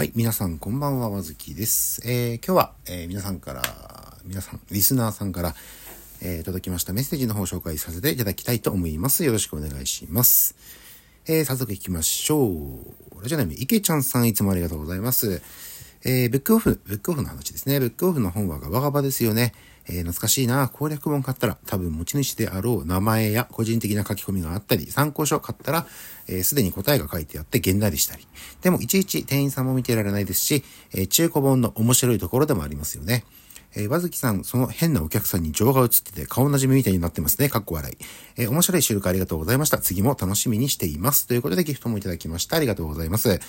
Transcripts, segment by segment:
はい、皆さんこんばんは、わずきです。えー、今日は、えー、皆さんから、皆さん、リスナーさんから、えー、届きましたメッセージの方を紹介させていただきたいと思います。よろしくお願いします。えー、早速行きましょう。ラジオネーム、いけちゃんさんいつもありがとうございます。えー、ブックオフ、ブックオフの話ですね。ブックオフの本はガバガバですよね。えー、懐かしいな、攻略本買ったら多分持ち主であろう名前や個人的な書き込みがあったり、参考書買ったら、す、えー、で、に答えが書いてあってげんなりしたり。でもいちいち店員さんも見てられないですし、えー、中古本の面白いところでもありますよね。えー、わずきさん、その変なお客さんに情が映ってて顔なじみみたいになってますね。かっこ笑い。えー、面白い収録ありがとうございました。次も楽しみにしています。ということでギフトもいただきました。ありがとうございます。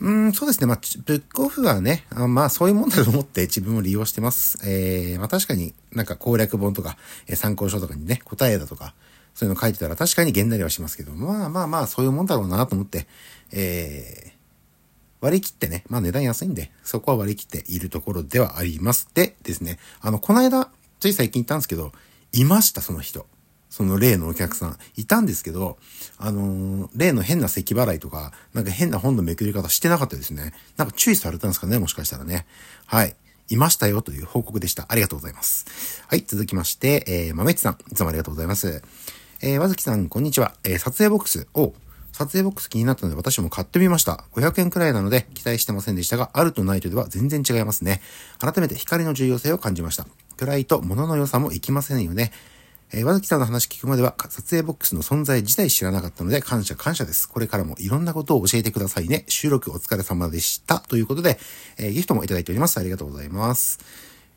うん、そうですね。まあ、ブックオフはね、あまあ、そういうもんだと思って自分を利用してます。えー、まあ確かになんか攻略本とか、えー、参考書とかにね、答えだとか、そういうの書いてたら確かにげんなりはしますけど、まあまあまあ、そういうもんだろうなと思って、えー、割り切ってね、まあ値段安いんで、そこは割り切っているところではあります。でですね、あの、この間、つい最近行ったんですけど、いました、その人。その例のお客さん、いたんですけど、あのー、例の変な咳払いとか、なんか変な本のめくり方してなかったですね。なんか注意されたんですかね、もしかしたらね。はい。いましたよという報告でした。ありがとうございます。はい、続きまして、えー、豆地さん、いつもありがとうございます。えー、わずきさん、こんにちは。えー、撮影ボックスを、撮影ボックス気になったので私も買ってみました。500円くらいなので期待してませんでしたが、あるとないとでは全然違いますね。改めて光の重要性を感じました。暗いと物の良さもいきませんよね。えー、和崎さんの話聞くまでは撮影ボックスの存在自体知らなかったので感謝感謝です。これからもいろんなことを教えてくださいね。収録お疲れ様でした。ということで、えー、ギフトもいただいております。ありがとうございます。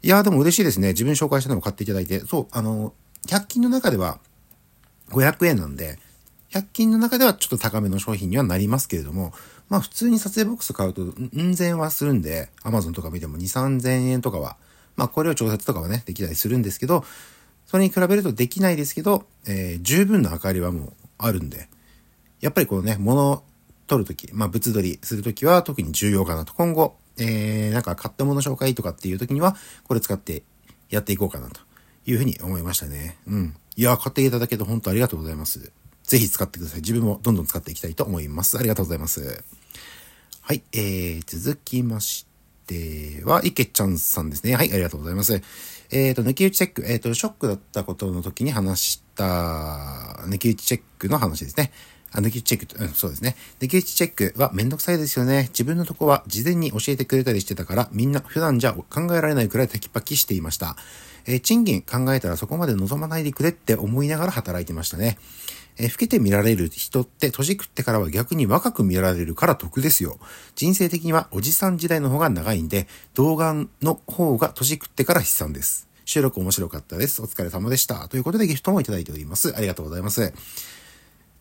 いやーでも嬉しいですね。自分紹介したのも買っていただいて。そう、あの、100均の中では500円なんで、100均の中ではちょっと高めの商品にはなりますけれども、まあ普通に撮影ボックス買うと、うん千はするんで、Amazon とか見ても2、3000円とかは、まあこれを調節とかはね、できたりするんですけど、それに比べるとできないですけど、えー、十分な明かりはもうあるんで、やっぱりこのね、物を取るとき、まあ物撮りするときは特に重要かなと。今後、えー、なんか買ったもの紹介とかっていうときには、これ使ってやっていこうかなというふうに思いましたね。うん。いや、買っていただけて本当ありがとうございます。ぜひ使ってください。自分もどんどん使っていきたいと思います。ありがとうございます。はい、えー、続きましてでは、いけちゃんさんですね。はい、ありがとうございます。えっ、ー、と、抜き打ちチェック、えっ、ー、と、ショックだったことの時に話した、抜き打ちチェックの話ですね。あ、抜き打ちチェック、うん、そうですね。抜き打ちチェックはめんどくさいですよね。自分のとこは事前に教えてくれたりしてたから、みんな普段じゃ考えられないくらいテキパキしていました。えー、賃金考えたらそこまで望まないでくれって思いながら働いてましたね。えー、老けて見られる人って年食ってからは逆に若く見られるから得ですよ。人生的にはおじさん時代の方が長いんで、動画の方が年食ってから悲惨です。収録面白かったです。お疲れ様でした。ということでギフトもいただいております。ありがとうございます。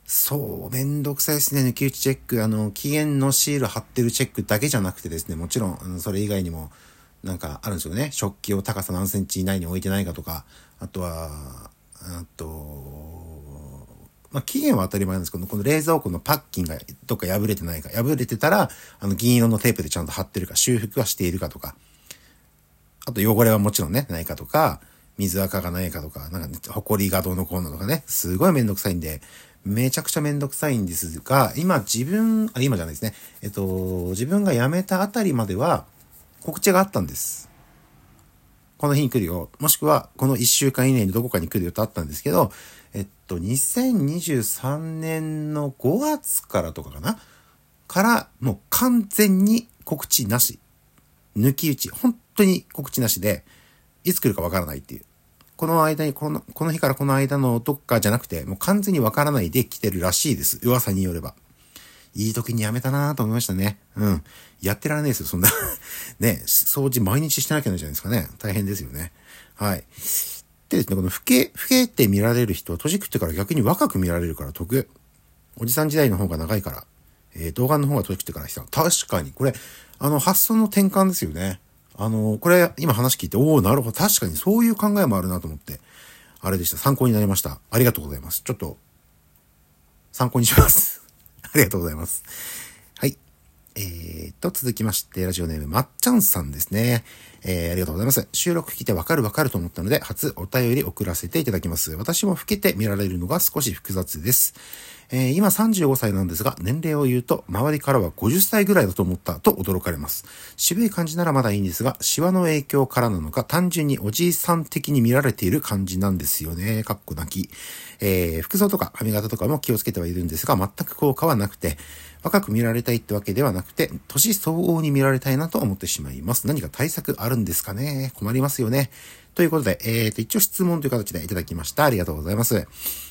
そう、めんどくさいですね。抜き打ちチェック。あの、期限のシール貼ってるチェックだけじゃなくてですね、もちろん、それ以外にも、なんかあるんですよね。食器を高さ何センチ以内に置いてないかとか、あとは、あと、まあ、期限は当たり前なんですけど、この冷蔵庫のパッキンがどっか破れてないか、破れてたら、あの、銀色のテープでちゃんと貼ってるか、修復はしているかとか、あと汚れはもちろんね、ないかとか、水垢がないかとか、なんか、ね、埃がどうのこうのとかね、すごいめんどくさいんで、めちゃくちゃめんどくさいんですが、今自分、あ、今じゃないですね。えっと、自分が辞めたあたりまでは、告知があったんです。この日に来るよ。もしくは、この1週間以内にどこかに来るよとあったんですけど、えっと、2023年の5月からとかかな？から、もう完全に告知なし。抜き打ち。本当に告知なしで、いつ来るかわからないっていう。この間に、この、この日からこの間のどっかじゃなくて、もう完全にわからないで来てるらしいです。噂によれば。いい時にやめたなと思いましたね。うん。やってられないですよ、そんな ね、掃除毎日してなきゃいけないじゃないですかね。大変ですよね。はい。でですね、この老け、老けて見られる人は年食ってから逆に若く見られるから得。おじさん時代の方が長いから。えー、動画の方が年食ってからした。確かに、これ、あの、発想の転換ですよね。あの、これ、今話聞いて、おおなるほど、確かにそういう考えもあるなと思って、あれでした。参考になりました。ありがとうございます。ちょっと、参考にします。ありがとうございます。はい。えー、と、続きまして、ラジオネーム、まっちゃんさんですね。えー、ありがとうございます。収録聞いてわかるわかると思ったので、初お便り送らせていただきます。私も老けて見られるのが少し複雑です。えー、今35歳なんですが、年齢を言うと、周りからは50歳ぐらいだと思ったと驚かれます。渋い感じならまだいいんですが、シワの影響からなのか、単純におじいさん的に見られている感じなんですよね。かっこ泣き。えー、服装とか髪型とかも気をつけてはいるんですが、全く効果はなくて、若く見られたいってわけではなくて、年相応に見られたいなと思ってしまいます。何か対策あるんですかね？困りますよね。ということで、えーと、一応質問という形でいただきました。ありがとうございます。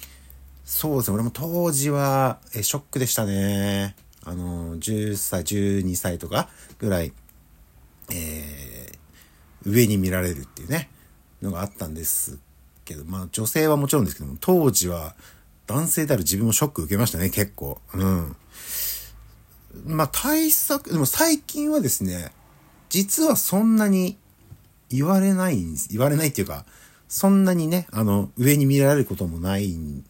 そうですね。俺も当時は、えショックでしたね。あの、10歳、12歳とかぐらい、えー、上に見られるっていうね、のがあったんですけど、まあ女性はもちろんですけども、当時は男性である自分もショック受けましたね、結構。うん。まあ対策、でも最近はですね、実はそんなに言われないんです。言われないっていうか、そんなにね、あの、上に見られることもないん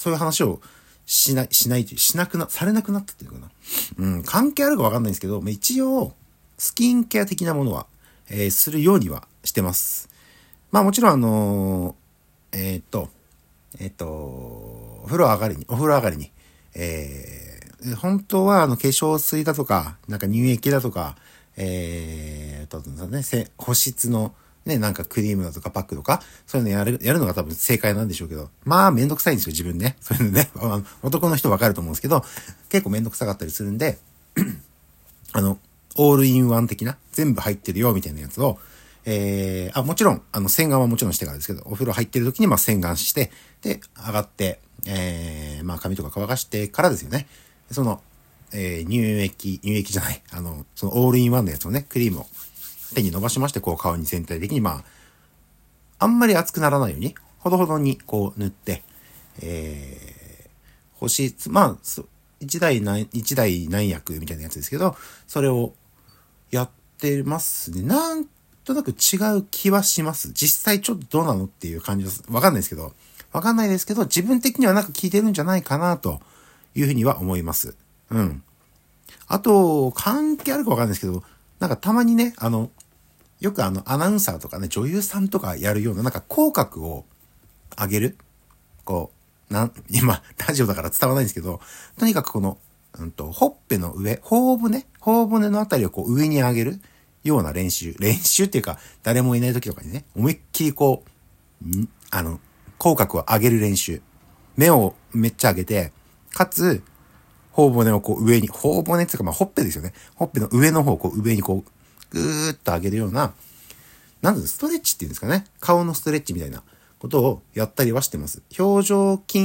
そういう話をしない、しないという、しなくな、されなくなったっていうかな。うん、関係あるかわかんないんですけど、まあ一応、スキンケア的なものは、えー、するようにはしてます。まあもちろんあのー、えー、っと、えっと、お風呂上がりに、お風呂上がりに、えー、本当はあの化粧水だとか、なんか乳液だとか、えー、と、ね、保湿のね、なんかクリームだとかパックとか、そういうのやる、やるのが多分正解なんでしょうけど、まあめんどくさいんですよ、自分ね。そういうのね、男の人わかると思うんですけど、結構めんどくさかったりするんで、あの、オールインワン的な、全部入ってるよ、みたいなやつを、えー、あ、もちろん、あの、洗顔はもちろんしてからですけど、お風呂入ってる時に、まあ、洗顔して、で、上がって、えー、まあ、髪とか乾かしてからですよね。その、えー、乳液、乳液じゃない、あの、そのオールインワンのやつをね、クリームを手に伸ばしまして、こう顔に全体的にまあ、あんまり熱くならないように、ほどほどにこう塗って、えー、保湿、まあ、一台何、一台何役みたいなやつですけど、それをやってますね。なんとなく違う気はします。実際ちょっとどうなのっていう感じです。わかんないですけど、わかんないですけど、自分的にはなんか効いてるんじゃないかなというふうには思います。うん。あと、関係あるかわかんないですけど、なんかたまにね、あの、よくあの、アナウンサーとかね、女優さんとかやるような、なんか口角を上げるこう、なん、今、ラジオだから伝わらないんですけど、とにかくこの、うんと、ほっぺの上、頬骨頬骨のあたりをこう上に上げるような練習。練習っていうか、誰もいない時とかにね、思いっきりこう、あの、口角を上げる練習。目をめっちゃ上げて、かつ、頬骨をこう上に、頬骨っていうかまあほっぺですよね。ほっぺの上の方をこう上にこうぐーっと上げるような、なんだストレッチっていうんですかね。顔のストレッチみたいなことをやったりはしてます。表情筋、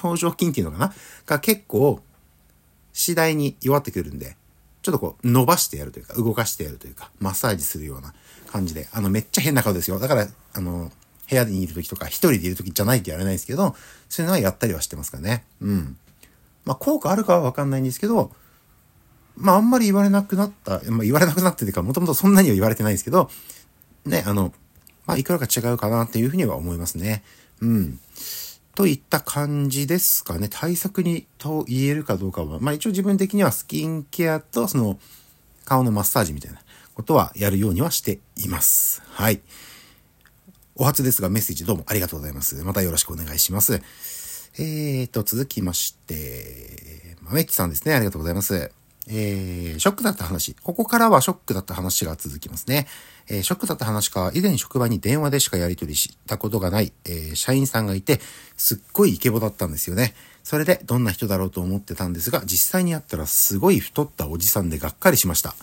表情筋っていうのかなが結構次第に弱ってくるんで、ちょっとこう伸ばしてやるというか、動かしてやるというか、マッサージするような感じで、あのめっちゃ変な顔ですよ。だから、あの、部屋にいる時とか、一人でいる時じゃないとやらないですけど、そういうのはやったりはしてますかね。うん。まあ、効果あるかはわかんないんですけど、まああんまり言われなくなった、まあ言われなくなってというか、もともとそんなには言われてないですけど、ね、あの、まあいくらか違うかなっていうふうには思いますね。うん。といった感じですかね。対策にと言えるかどうかは、まあ一応自分的にはスキンケアとその顔のマッサージみたいなことはやるようにはしています。はい。お初ですがメッセージどうもありがとうございます。またよろしくお願いします。えーと、続きまして、まめきさんですね。ありがとうございます。えー、ショックだった話。ここからはショックだった話が続きますね。えー、ショックだった話か、以前職場に電話でしかやり取りしたことがない、えー、社員さんがいて、すっごいイケボだったんですよね。それで、どんな人だろうと思ってたんですが、実際に会ったらすごい太ったおじさんでがっかりしました。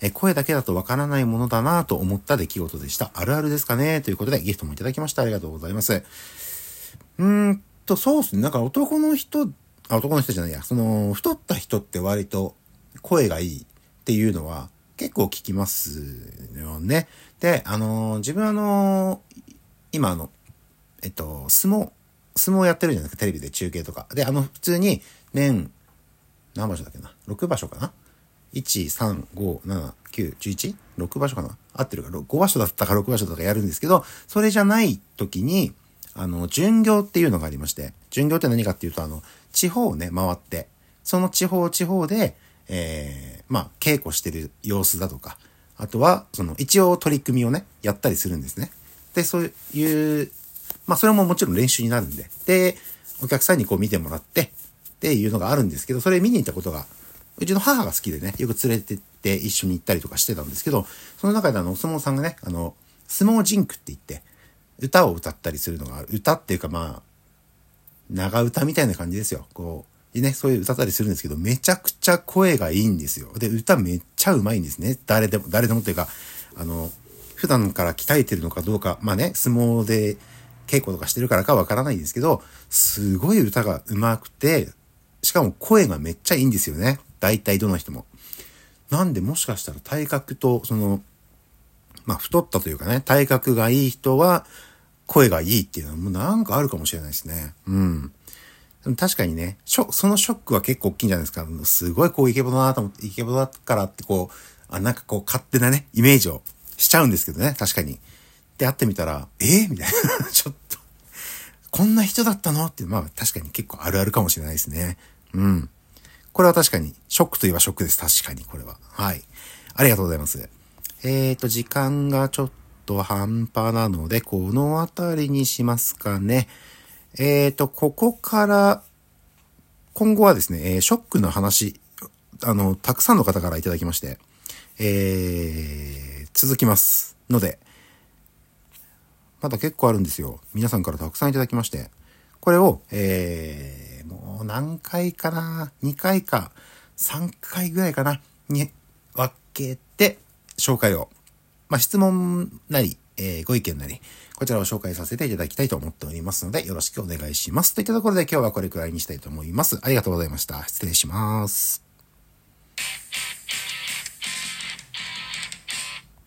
え声だけだとわからないものだなと思った出来事でした。あるあるですかね？ということで、ギフトもいただきました。ありがとうございます。うーんと、そうっすね。なんか男の人、あ、男の人じゃないや。その、太った人って割と声がいいっていうのは結構聞きますよね。で、あのー、自分あのー、今あの、えっと、相撲、相撲やってるじゃないですか、テレビで中継とか。で、あの、普通に年、何場所だっけな ?6 場所かな ?1、3、5、7、9、11? 6場所かな？合ってるか ?5 場所だったか6場所とかやるんですけど、それじゃない時に、あの、巡業っていうのがありまして、巡業って何かっていうと、あの、地方をね、回って、その地方地方で、えー、まあ、稽古してる様子だとか、あとは、その、一応取り組みをね、やったりするんですね。で、そういう、まあ、それももちろん練習になるんで。で、お客さんにこう見てもらって、っていうのがあるんですけど、それ見に行ったことが、うちの母が好きでね、よく連れてって一緒に行ったりとかしてたんですけど、その中であの、お相撲さんがね、あの、相撲ジンクって言って、歌を歌ったりするのがある。歌っていうかまあ、長唄みたいな感じですよ。こう、ね、そういう歌ったりするんですけど、めちゃくちゃ声がいいんですよ。で、歌めっちゃうまいんですね。誰でも、誰でもっていうか、あの、普段から鍛えてるのかどうか、まあね、相撲で稽古とかしてるからかわからないんですけど、すごい歌が上手くて、しかも声がめっちゃいいんですよね。大体どの人も。なんでもしかしたら体格と、その、まあ太ったというかね、体格がいい人は声がいいっていうのはもうなんかあるかもしれないですね。うん。確かにね、そのショックは結構大きいんじゃないですか。すごいこうイケボだなと思って、イケボだからってこう、あ、なんかこう勝手なね、イメージをしちゃうんですけどね、確かに。で、会ってみたら、えー、みたいな。ちょっと、こんな人だったの？って、まあ確かに結構あるあるかもしれないですね。うん。これは確かに、ショックといえばショックです。確かに、これは。はい。ありがとうございます。えっ、ー、と、時間がちょっと半端なので、この辺りにしますかね。えっ、ー、と、ここから、今後はですね、え、ショックの話、あの、たくさんの方からいただきまして、えー、続きますので、まだ結構あるんですよ。皆さんからたくさんいただきまして、これを、えー、もう何回かな ?2 回か3回ぐらいかなに分けて紹介を、まあ、質問なり、えー、ご意見なり、こちらを紹介させていただきたいと思っておりますので、よろしくお願いします。といったところで今日はこれくらいにしたいと思います。ありがとうございました。失礼します。